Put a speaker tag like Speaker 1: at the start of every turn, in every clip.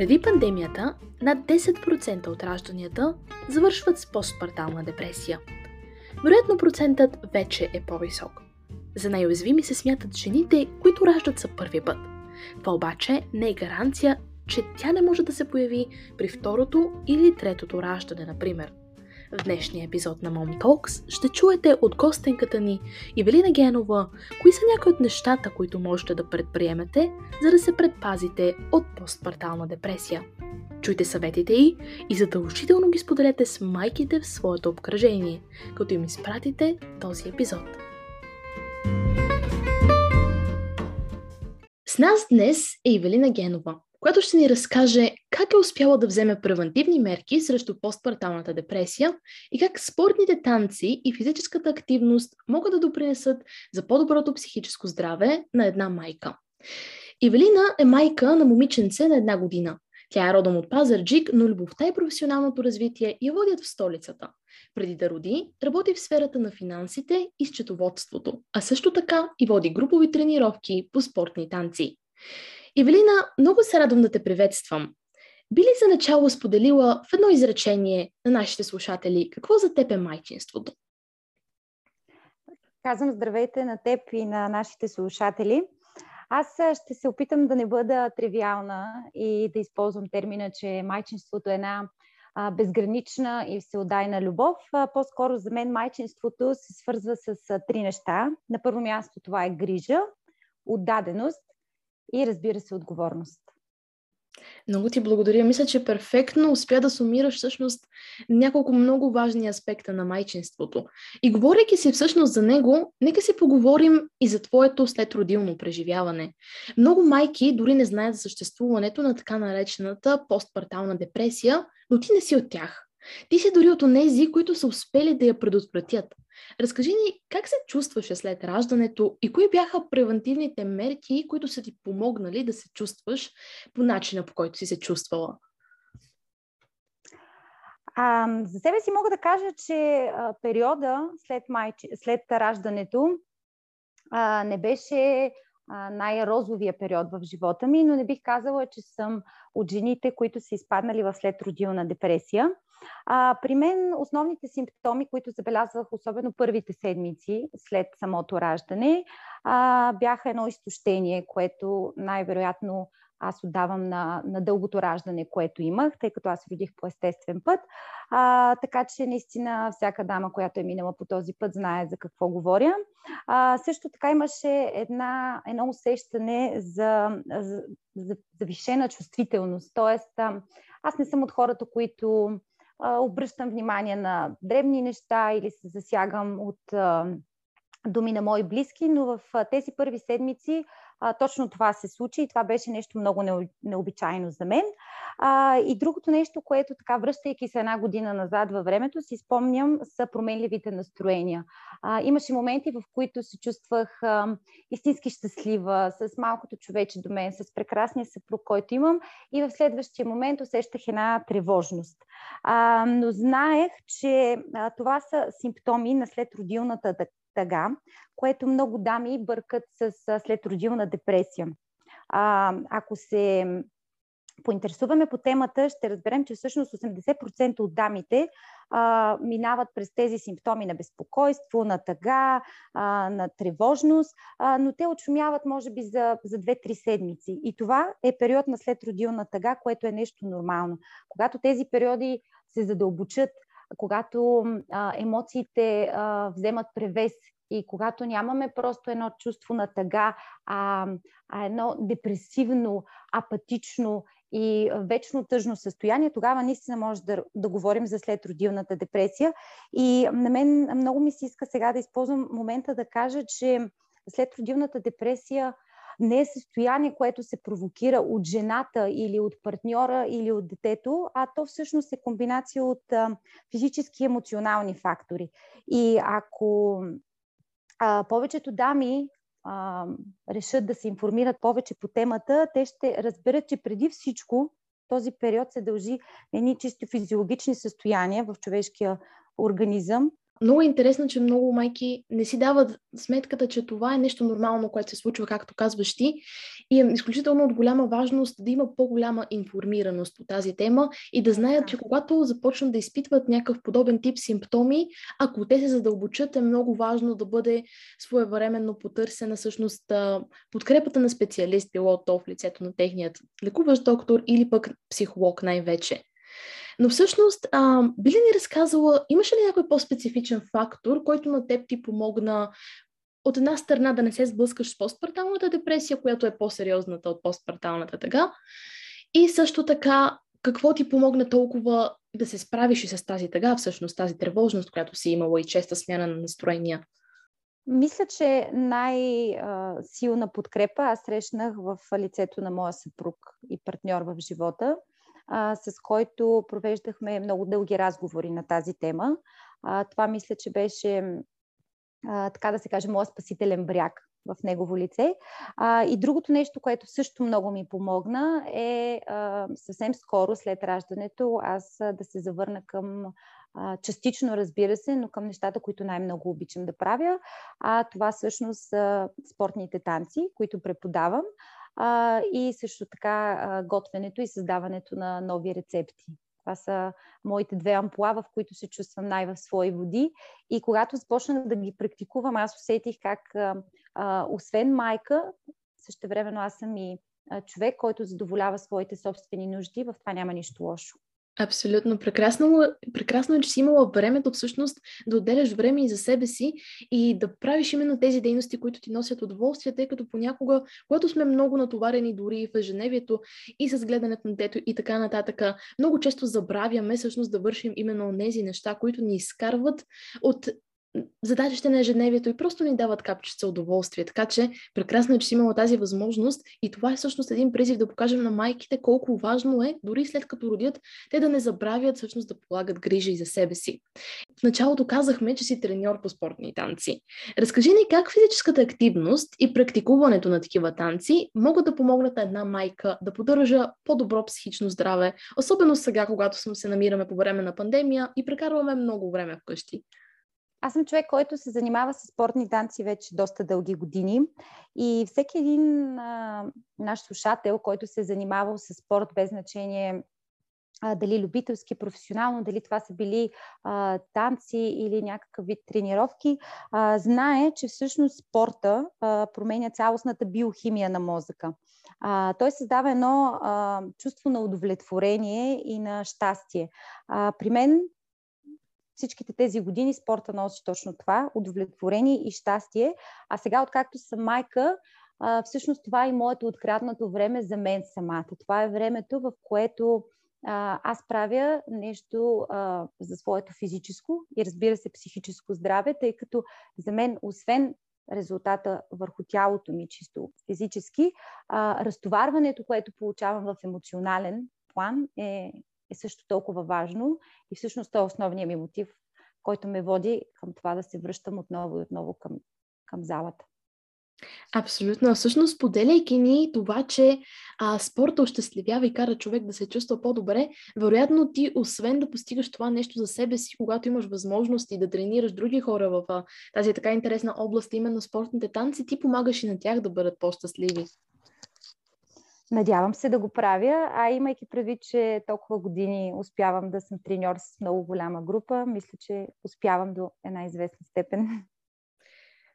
Speaker 1: Преди пандемията, над 10% от ражданията завършват с постпартална депресия. Вероятно процентът вече е по-висок. За най-уязвими се смятат жените, които раждат за първи път. Това обаче не е гаранция, че тя не може да се появи при второто или третото раждане, например. В днешния епизод на Mom Talks ще чуете от гостенката ни Ивелина Генова, кои са някои от нещата, които можете да предприемете, за да се предпазите от постпартална депресия. Чуйте съветите й и задължително ги споделете с майките в своето обкръжение, като им изпратите този епизод. С нас днес е Ивелина Генова, която ще ни разкаже как е успяла да вземе превентивни мерки срещу постпарталната депресия и как спортните танци и физическата активност могат да допринесат за по-доброто психическо здраве на една майка. Ивелина е майка на момиченце на една година. Тя е родом от Пазарджик, но любовта и професионалното развитие я водят в столицата. Преди да роди, работи в сферата на финансите и счетоводството, а също така и води групови тренировки по спортни танци. Евелина, много се радвам да те приветствам. Би ли за начало споделила в едно изречение на нашите слушатели какво за теб е майчинството?
Speaker 2: Казвам здравейте на теб и на нашите слушатели. Аз ще се опитам да не бъда тривиална и да използвам термина, че майчинството е една безгранична и всеотдайна любов. По-скоро за мен майчинството се свързва с три неща. На първо място това е грижа, отдаденост и разбира се отговорност.
Speaker 1: Много ти благодаря. Мисля, че перфектно успя да сумираш всъщност няколко много важни аспекта на майчинството. И говорейки си всъщност за него, нека си поговорим и за твоето следродилно преживяване. Много майки дори не знаят за съществуването на така наречената постпартална депресия, но ти не си от тях. Ти си дори от онези, които са успели да я предотвратят. Разкажи ни как се чувстваше след раждането и кои бяха превентивните мерки, които са ти помогнали да се чувстваш по начина, по който си се чувствала?
Speaker 2: А, за себе си мога да кажа, че периода след, майче, след раждането а, не беше най-розовия период в живота ми, но не бих казала, че съм от жените, които са изпаднали в следродилна депресия. А, при мен основните симптоми, които забелязвах, особено първите седмици след самото раждане, а, бяха едно изтощение, което най-вероятно аз отдавам на, на дългото раждане, което имах, тъй като аз родих по естествен път. А, така че наистина всяка дама, която е минала по този път, знае за какво говоря. А, също така имаше една, едно усещане за, за, за завишена чувствителност. Тоест, аз не съм от хората, които обръщам внимание на дребни неща или се засягам от думи на мои близки, но в тези първи седмици а, точно това се случи и това беше нещо много необичайно за мен. А, и другото нещо, което така, връщайки се една година назад във времето, си спомням, са променливите настроения. А, имаше моменти, в които се чувствах а, истински щастлива, с малкото човече до мен, с прекрасния съпруг, който имам и в следващия момент усещах една тревожност. А, но знаех, че а, това са симптоми на следродилната тъга, което много дами бъркат с следродилна депресия. А, ако се поинтересуваме по темата, ще разберем, че всъщност 80% от дамите а, минават през тези симптоми на безпокойство, на тъга, а, на тревожност, а, но те отшумяват може би за, за 2-3 седмици. И това е период на следродилна тъга, което е нещо нормално. Когато тези периоди се задълбочат, когато а, емоциите а, вземат превес и когато нямаме просто едно чувство на тъга, а, а едно депресивно, апатично и вечно тъжно състояние, тогава наистина може да, да говорим за следродилната депресия. И на мен много ми се иска сега да използвам момента да кажа, че следродилната депресия не е състояние, което се провокира от жената или от партньора или от детето, а то всъщност е комбинация от физически и емоционални фактори. И ако а, повечето дами а, решат да се информират повече по темата, те ще разберат, че преди всичко този период се дължи едни чисто физиологични състояния в човешкия организъм,
Speaker 1: много е интересно, че много майки не си дават сметката, че това е нещо нормално, което се случва, както казваш ти. И е изключително от голяма важност да има по-голяма информираност по тази тема и да знаят, че когато започнат да изпитват някакъв подобен тип симптоми, ако те се задълбочат, е много важно да бъде своевременно потърсена всъщност подкрепата на специалист, било то в лицето на техният лекуващ доктор или пък психолог най-вече. Но всъщност, а, би ли ни разказала, имаше ли някой по-специфичен фактор, който на теб ти помогна от една страна да не се сблъскаш с постпарталната депресия, която е по-сериозната от постпарталната тъга, и също така какво ти помогна толкова да се справиш и с тази тъга, всъщност тази тревожност, която си имала и честа смяна на настроения?
Speaker 2: Мисля, че най-силна подкрепа аз срещнах в лицето на моя съпруг и партньор в живота, с който провеждахме много дълги разговори на тази тема. Това мисля, че беше а, така да се каже, моят спасителен бряг в негово лице. А, и другото нещо, което също много ми помогна е а, съвсем скоро след раждането аз а, да се завърна към а, частично, разбира се, но към нещата, които най-много обичам да правя. А това всъщност са спортните танци, които преподавам. А, и също така а, готвенето и създаването на нови рецепти. Това са моите две ампула, в които се чувствам най-в свои води. И когато започнах да ги практикувам, аз усетих как, а, освен майка, също времено аз съм и човек, който задоволява своите собствени нужди. В това няма нищо лошо.
Speaker 1: Абсолютно. Прекрасно, прекрасно е, че си имала времето всъщност да отделяш време и за себе си и да правиш именно тези дейности, които ти носят удоволствие, тъй като понякога, когато сме много натоварени дори и в ежедневието и с гледането на дето и така нататък, много често забравяме всъщност да вършим именно тези неща, които ни изкарват от задачите на ежедневието и просто ни дават капчица удоволствие. Така че прекрасно е, че си имала тази възможност и това е всъщност един призив да покажем на майките колко важно е, дори след като родят, те да не забравят всъщност да полагат грижи за себе си. В началото казахме, че си треньор по спортни танци. Разкажи ни как физическата активност и практикуването на такива танци могат да помогнат на една майка да поддържа по-добро психично здраве, особено сега, когато се намираме по време на пандемия и прекарваме много време вкъщи.
Speaker 2: Аз съм човек, който се занимава с спортни танци вече доста дълги години и всеки един а, наш слушател, който се е занимавал с спорт без значение а, дали любителски, професионално, дали това са били а, танци или някакъв вид тренировки, а, знае, че всъщност спорта а, променя цялостната биохимия на мозъка. А, той създава едно а, чувство на удовлетворение и на щастие. А, при мен всичките тези години спорта носи точно това удовлетворение и щастие. А сега, откакто съм майка, всъщност това е моето откраднато време за мен самата. Това е времето, в което аз правя нещо за своето физическо и разбира се психическо здраве, тъй като за мен, освен резултата върху тялото ми чисто физически, разтоварването, което получавам в емоционален план е е също толкова важно и всъщност това е основният ми мотив, който ме води към това да се връщам отново и отново към, към залата.
Speaker 1: Абсолютно. Всъщност, поделяйки ни това, че а, спорта ощастливява и кара човек да се чувства по-добре, вероятно ти, освен да постигаш това нещо за себе си, когато имаш възможности да тренираш други хора в а, тази така интересна област, именно спортните танци, ти помагаш и на тях да бъдат по-щастливи.
Speaker 2: Надявам се да го правя, а имайки предвид, че толкова години успявам да съм треньор с много голяма група, мисля, че успявам до една известна степен.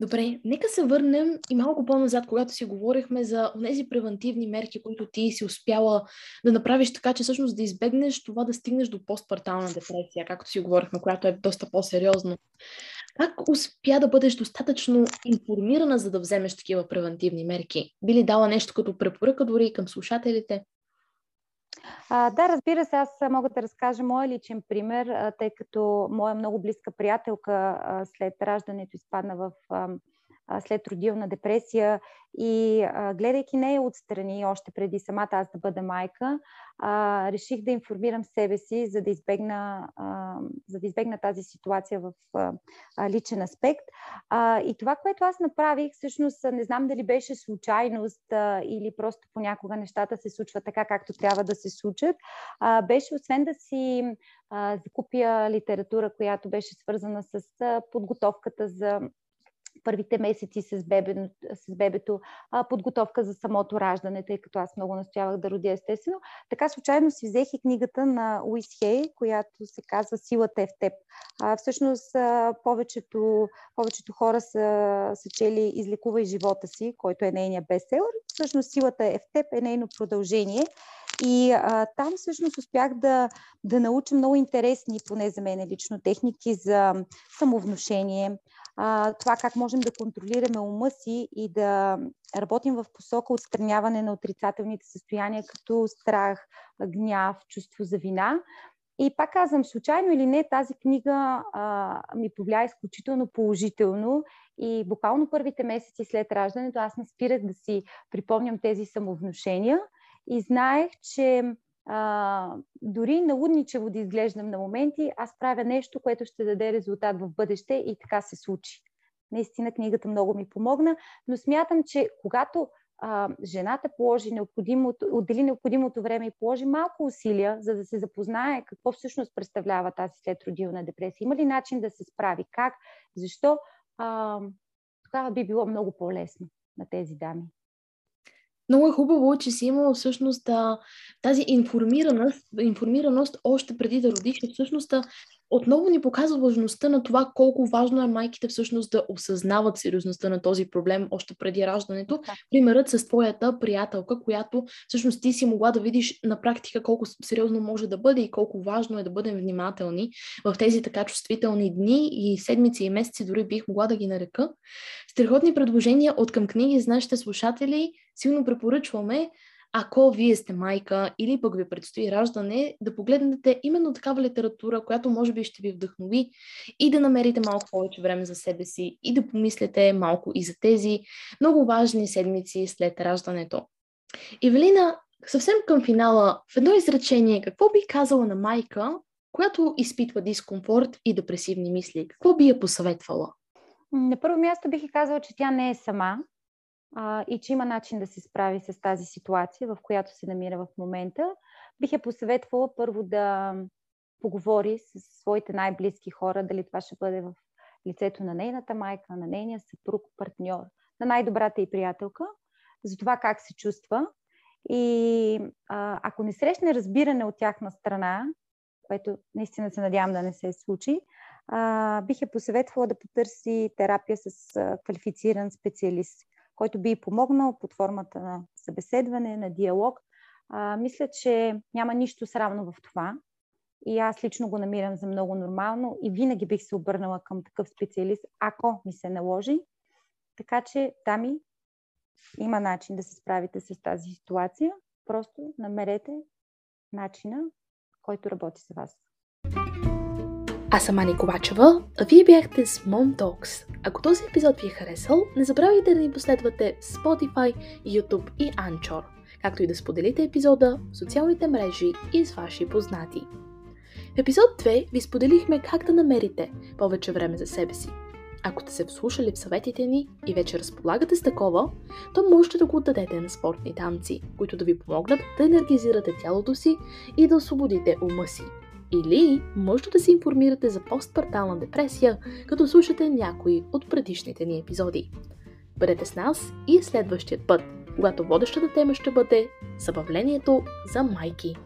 Speaker 1: Добре, нека се върнем и малко по-назад, когато си говорихме за тези превентивни мерки, които ти си успяла да направиш така, че всъщност да избегнеш това да стигнеш до постпартална депресия, както си говорихме, която е доста по-сериозно. Как успя да бъдеш достатъчно информирана, за да вземеш такива превентивни мерки? Би ли дала нещо като препоръка дори и към слушателите?
Speaker 2: А, да, разбира се, аз мога да разкажа моя личен пример, тъй като моя много близка приятелка след раждането изпадна в след родилна депресия и гледайки нея отстрани, още преди самата аз да бъда майка, реших да информирам себе си, за да избегна, за да избегна тази ситуация в личен аспект. И това, което аз направих, всъщност не знам дали беше случайност или просто понякога нещата се случват така, както трябва да се случат, беше освен да си а, закупя литература, която беше свързана с подготовката за първите месеци с, бебе, с бебето, а, подготовка за самото раждане, тъй като аз много настоявах да родя естествено. Така случайно си взех и книгата на Уис Хей, която се казва Силата е в теб. А, всъщност а, повечето, повечето хора са, са чели Излекувай живота си, който е нейният бестселър. Всъщност Силата е в теб е нейно продължение. И а, там всъщност успях да, да науча много интересни, поне за мен лично, техники за самовнушение, а, това как можем да контролираме ума си и да работим в посока отстраняване на отрицателните състояния, като страх, гняв, чувство за вина. И пак казвам, случайно или не, тази книга а, ми повлия изключително положително и буквално първите месеци след раждането аз не спирах да си припомням тези самовнушения и знаех, че а, дори налудничево да изглеждам на моменти, аз правя нещо, което ще даде резултат в бъдеще и така се случи. Наистина книгата много ми помогна, но смятам, че когато а, жената положи необходимото, отдели необходимото време и положи малко усилия, за да се запознае какво всъщност представлява тази следродилна депресия. Има ли начин да се справи? Как? Защо? А, тогава би било много по-лесно на тези дами.
Speaker 1: Много е хубаво, че си имала всъщност тази информираност, информираност още преди да родиш всъщност отново ни показва важността на това колко важно е майките всъщност да осъзнават сериозността на този проблем още преди раждането. Да. Примерът с твоята приятелка, която всъщност ти си могла да видиш на практика колко сериозно може да бъде и колко важно е да бъдем внимателни в тези така чувствителни дни и седмици и месеци, дори бих могла да ги нарека. Страхотни предложения от към книги за нашите слушатели силно препоръчваме ако вие сте майка или пък ви предстои раждане, да погледнете именно такава литература, която може би ще ви вдъхнови и да намерите малко повече време за себе си и да помислите малко и за тези много важни седмици след раждането. Евелина, съвсем към финала, в едно изречение, какво би казала на майка, която изпитва дискомфорт и депресивни мисли? Какво би я посъветвала?
Speaker 2: На първо място бих казала, че тя не е сама, а, и че има начин да се справи с тази ситуация, в която се намира в момента, бих я посъветвала първо да поговори с своите най-близки хора, дали това ще бъде в лицето на нейната майка, на нейния съпруг, партньор, на най-добрата и приятелка, за това как се чувства. И а, ако не срещне разбиране от тяхна страна, което наистина се надявам да не се случи, а, бих я посъветвала да потърси терапия с а, квалифициран специалист който би помогнал под формата на събеседване, на диалог. А, мисля, че няма нищо срамно в това. И аз лично го намирам за много нормално и винаги бих се обърнала към такъв специалист, ако ми се наложи. Така че, дами, има начин да се справите с тази ситуация. Просто намерете начина, който работи за вас.
Speaker 1: Аз съм Ани Ковачева, а вие бяхте с Mom Talks. Ако този епизод ви е харесал, не забравяйте да ни последвате в Spotify, YouTube и Anchor, както и да споделите епизода в социалните мрежи и с ваши познати. В епизод 2 ви споделихме как да намерите повече време за себе си. Ако сте се вслушали в съветите ни и вече разполагате с такова, то можете да го отдадете на спортни танци, които да ви помогнат да енергизирате тялото си и да освободите ума си. Или можете да се информирате за постпартална депресия, като слушате някои от предишните ни епизоди. Бъдете с нас и следващия път, когато водещата тема ще бъде Събавлението за майки.